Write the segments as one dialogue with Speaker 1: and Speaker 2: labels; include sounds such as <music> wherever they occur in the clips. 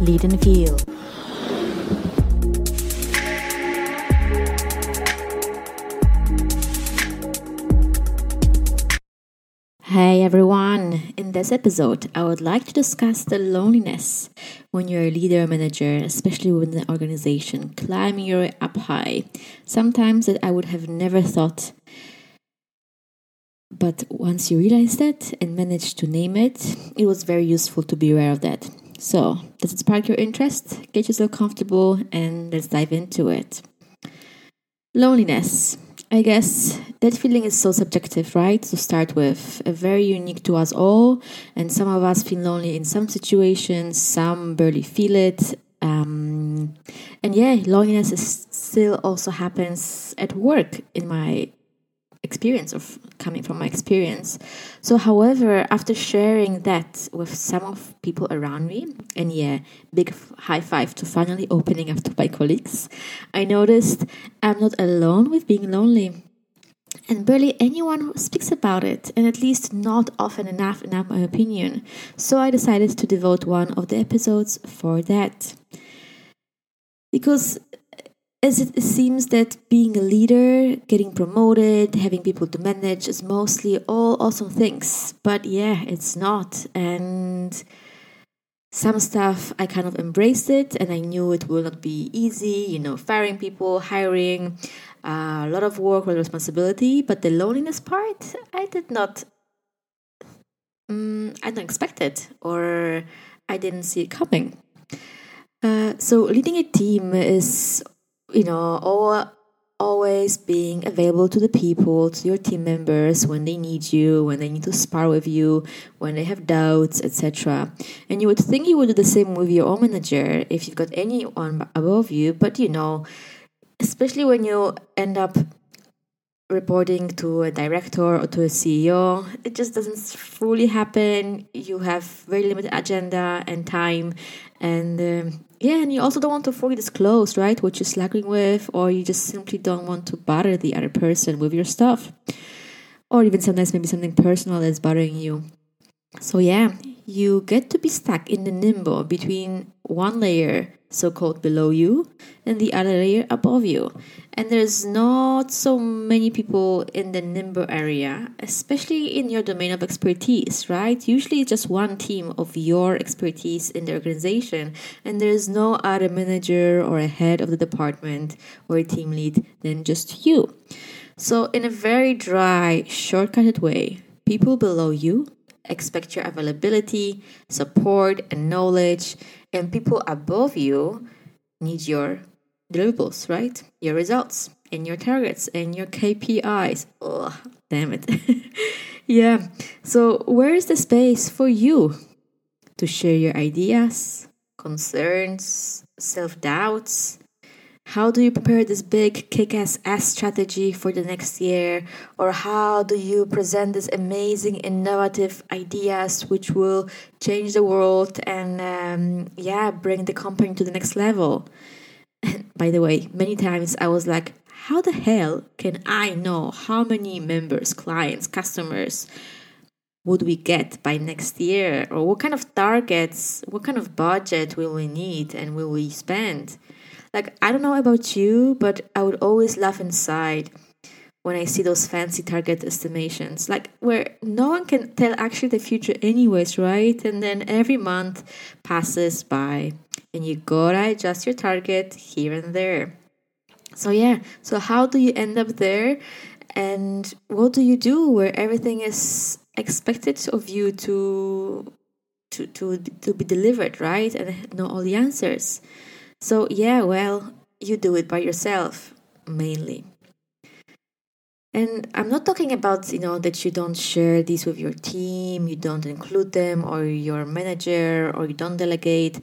Speaker 1: Lead and Feel. Hey everyone! In this episode, I would like to discuss the loneliness when you're a leader or manager, especially within an organization, climbing your way up high. Sometimes that I would have never thought but once you realize that and manage to name it, it was very useful to be aware of that. So, does it spark your interest? Get yourself comfortable and let's dive into it. Loneliness. I guess that feeling is so subjective, right? To start with, very unique to us all, and some of us feel lonely in some situations, some barely feel it. Um, and yeah, loneliness is still also happens at work in my experience of coming from my experience. So, however, after sharing that with some of people around me, and yeah, big high five to finally opening up to my colleagues, I noticed I'm not alone with being lonely. And barely anyone speaks about it, and at least not often enough, in my opinion. So I decided to devote one of the episodes for that. Because as it seems that being a leader, getting promoted, having people to manage is mostly all awesome things. But yeah, it's not. And some stuff I kind of embraced it and I knew it will not be easy, you know, firing people, hiring, uh, a lot of work, a lot of responsibility. But the loneliness part, I did not, um, I didn't expect it or I didn't see it coming. Uh, so leading a team is you know, all, always being available to the people, to your team members when they need you, when they need to spar with you, when they have doubts, etc. And you would think you would do the same with your own manager if you've got anyone above you, but you know, especially when you end up reporting to a director or to a CEO. It just doesn't fully happen. You have very limited agenda and time, and um, yeah, and you also don't want to fully disclose, right, what you're slacking with, or you just simply don't want to bother the other person with your stuff, or even sometimes maybe something personal that's bothering you. So yeah, you get to be stuck in the nimbo between one layer so called below you, and the other layer above you. And there's not so many people in the nimbo area, especially in your domain of expertise, right? Usually just one team of your expertise in the organization, and there's no other manager or a head of the department or a team lead than just you. So, in a very dry, shortcutted way, people below you expect your availability, support, and knowledge and people above you need your deliverables, right? Your results and your targets and your KPIs. Oh, damn it. <laughs> yeah. So, where is the space for you to share your ideas, concerns, self doubts, how do you prepare this big kick-ass ass strategy for the next year? Or how do you present this amazing innovative ideas which will change the world and um, yeah bring the company to the next level? <laughs> By the way many times i was like how the hell can i know how many members clients customers would we get by next year? Or what kind of targets what kind of budget will we need and will we spend like, I don't know about you, but I would always laugh inside when I see those fancy target estimations, like where no one can tell actually the future, anyways, right? And then every month passes by and you gotta adjust your target here and there. So, yeah, so how do you end up there? And what do you do where everything is expected of you to to to to be delivered, right? And know all the answers. So, yeah, well, you do it by yourself mainly. And I'm not talking about, you know, that you don't share this with your team, you don't include them, or your manager, or you don't delegate.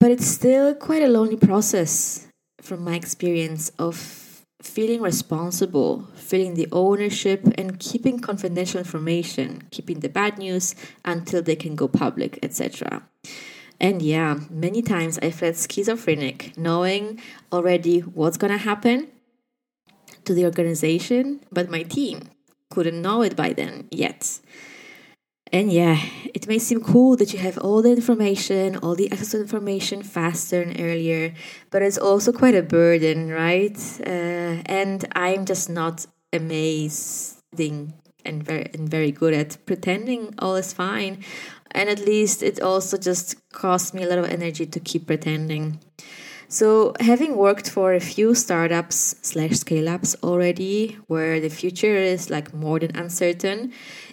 Speaker 1: But it's still quite a lonely process from my experience of feeling responsible, feeling the ownership, and keeping confidential information, keeping the bad news until they can go public, etc. And yeah, many times I felt schizophrenic, knowing already what's gonna happen to the organization, but my team couldn't know it by then yet. And yeah, it may seem cool that you have all the information, all the access to information faster and earlier, but it's also quite a burden, right? Uh, and I'm just not amazing and very and very good at pretending all is fine. And at least it also just costs me a lot of energy to keep pretending. So, having worked for a few startups slash scale ups already, where the future is like more than uncertain,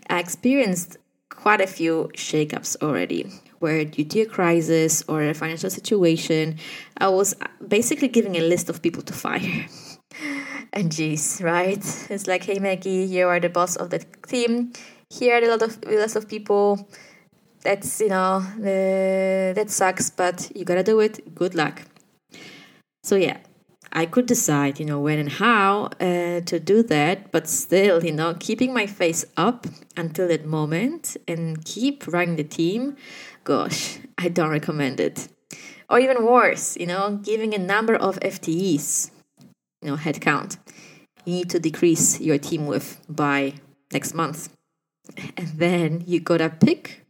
Speaker 1: I experienced quite a few shakeups already, where due to a crisis or a financial situation, I was basically giving a list of people to fire. <laughs> and geez, right? It's like, hey Maggie, you are the boss of the team. Here are a lot of lot of people. That's you know, uh, that sucks, but you gotta do it. Good luck. So yeah, I could decide, you know, when and how uh, to do that, but still, you know, keeping my face up until that moment and keep running the team, gosh, I don't recommend it. Or even worse, you know, giving a number of FTEs, you know, headcount, you need to decrease your team with by next month. And then you gotta pick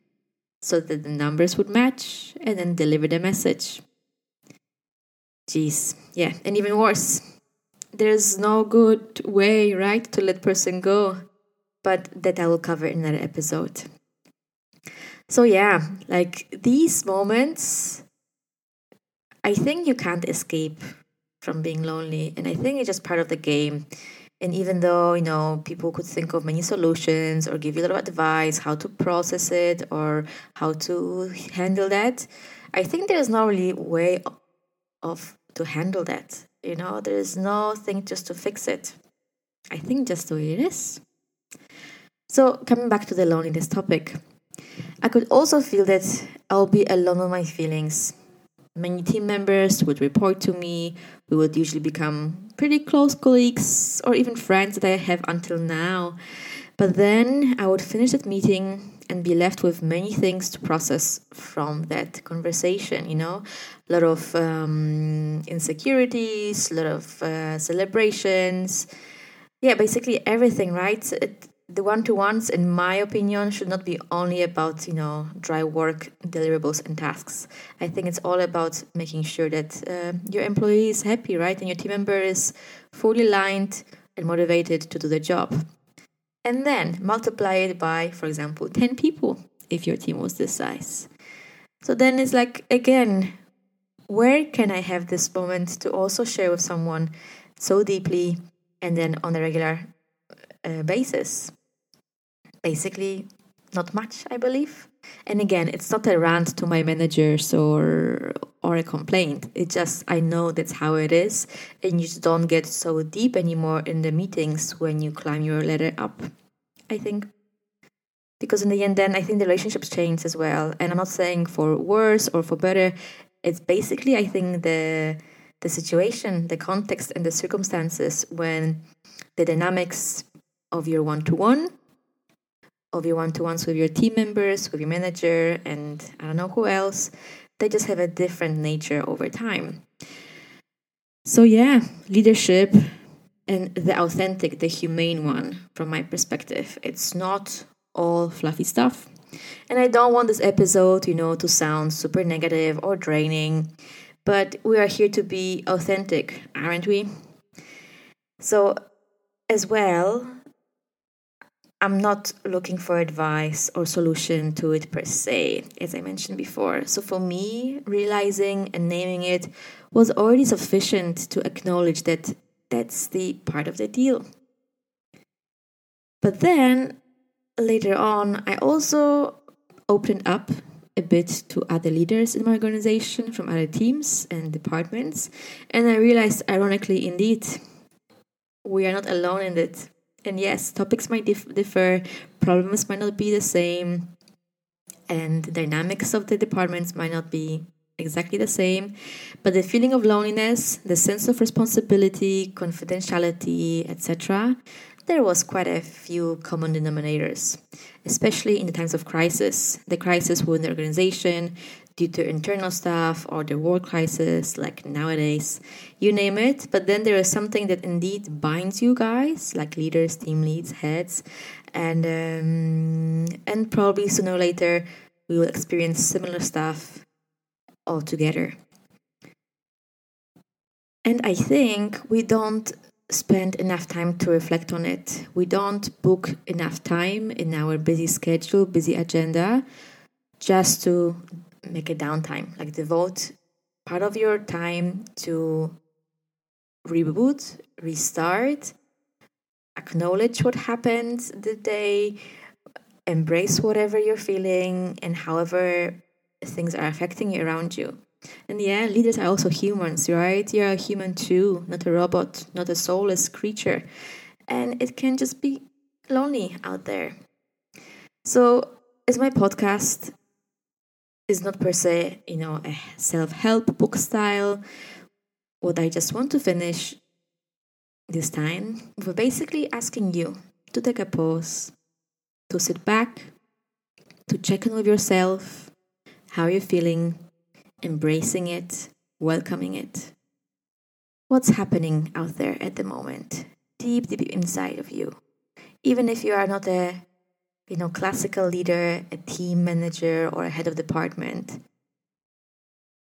Speaker 1: so that the numbers would match and then deliver the message. Jeez, yeah, and even worse, there's no good way, right, to let person go, but that I will cover in another episode. So yeah, like these moments, I think you can't escape from being lonely, and I think it's just part of the game. And even though you know people could think of many solutions or give you a lot of advice how to process it or how to handle that, I think there's no really way of to handle that. You know, there is no thing just to fix it. I think just the way it is. So, coming back to the loneliness topic, I could also feel that I'll be alone with my feelings. Many team members would report to me. We would usually become pretty close colleagues or even friends that I have until now. But then I would finish that meeting and be left with many things to process from that conversation you know a lot of um, insecurities a lot of uh, celebrations yeah basically everything right it, the one-to-ones in my opinion should not be only about you know dry work deliverables and tasks i think it's all about making sure that uh, your employee is happy right and your team member is fully aligned and motivated to do the job and then multiply it by, for example, 10 people if your team was this size. So then it's like, again, where can I have this moment to also share with someone so deeply and then on a regular uh, basis? Basically, not much, I believe. And again, it's not a rant to my managers or or a complaint. It's just I know that's how it is, and you just don't get so deep anymore in the meetings when you climb your ladder up. I think because in the end, then I think the relationships change as well. And I'm not saying for worse or for better. It's basically I think the the situation, the context, and the circumstances when the dynamics of your one to one of your one to ones with your team members, with your manager, and I don't know who else, they just have a different nature over time. So, yeah, leadership and the authentic, the humane one, from my perspective. It's not all fluffy stuff. And I don't want this episode, you know, to sound super negative or draining, but we are here to be authentic, aren't we? So, as well, I'm not looking for advice or solution to it per se, as I mentioned before. So for me, realizing and naming it was already sufficient to acknowledge that that's the part of the deal. But then later on, I also opened up a bit to other leaders in my organization from other teams and departments, and I realized, ironically, indeed, we are not alone in it and yes, topics might dif- differ, problems might not be the same, and dynamics of the departments might not be exactly the same. But the feeling of loneliness, the sense of responsibility, confidentiality, etc., there was quite a few common denominators, especially in the times of crisis. The crisis within the organization, due to internal stuff or the world crisis, like nowadays, you name it. But then there is something that indeed binds you guys, like leaders, team leads, heads, and um, and probably sooner or later we will experience similar stuff all together. And I think we don't spend enough time to reflect on it. We don't book enough time in our busy schedule, busy agenda, just to make a downtime. Like devote part of your time to reboot, restart, acknowledge what happened the day, embrace whatever you're feeling, and however things are affecting you around you. And yeah, leaders are also humans, right? You're a human too, not a robot, not a soulless creature. And it can just be lonely out there. So, as my podcast is not per se, you know, a self help book style, what I just want to finish this time we're basically asking you to take a pause, to sit back, to check in with yourself, how you're feeling, embracing it, welcoming it. What's happening out there at the moment, deep, deep inside of you? Even if you are not a you know, classical leader, a team manager, or a head of department.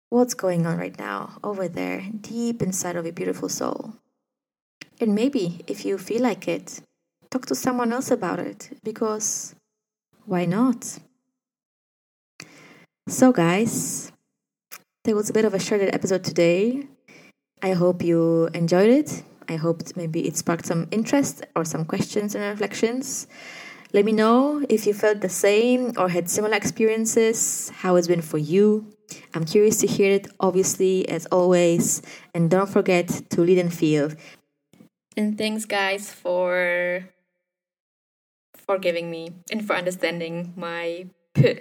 Speaker 1: What's going on right now over there, deep inside of your beautiful soul? And maybe, if you feel like it, talk to someone else about it, because why not? So, guys, there was a bit of a shorter episode today. I hope you enjoyed it. I hope maybe it sparked some interest or some questions and reflections. Let me know if you felt the same or had similar experiences, how it's been for you. I'm curious to hear it, obviously, as always. And don't forget to lead and feel. And thanks, guys, for forgiving me and for understanding my p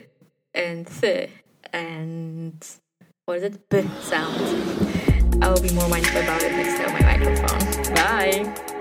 Speaker 1: and th and what is it? B sound. I will be more mindful about it next time my microphone. Bye.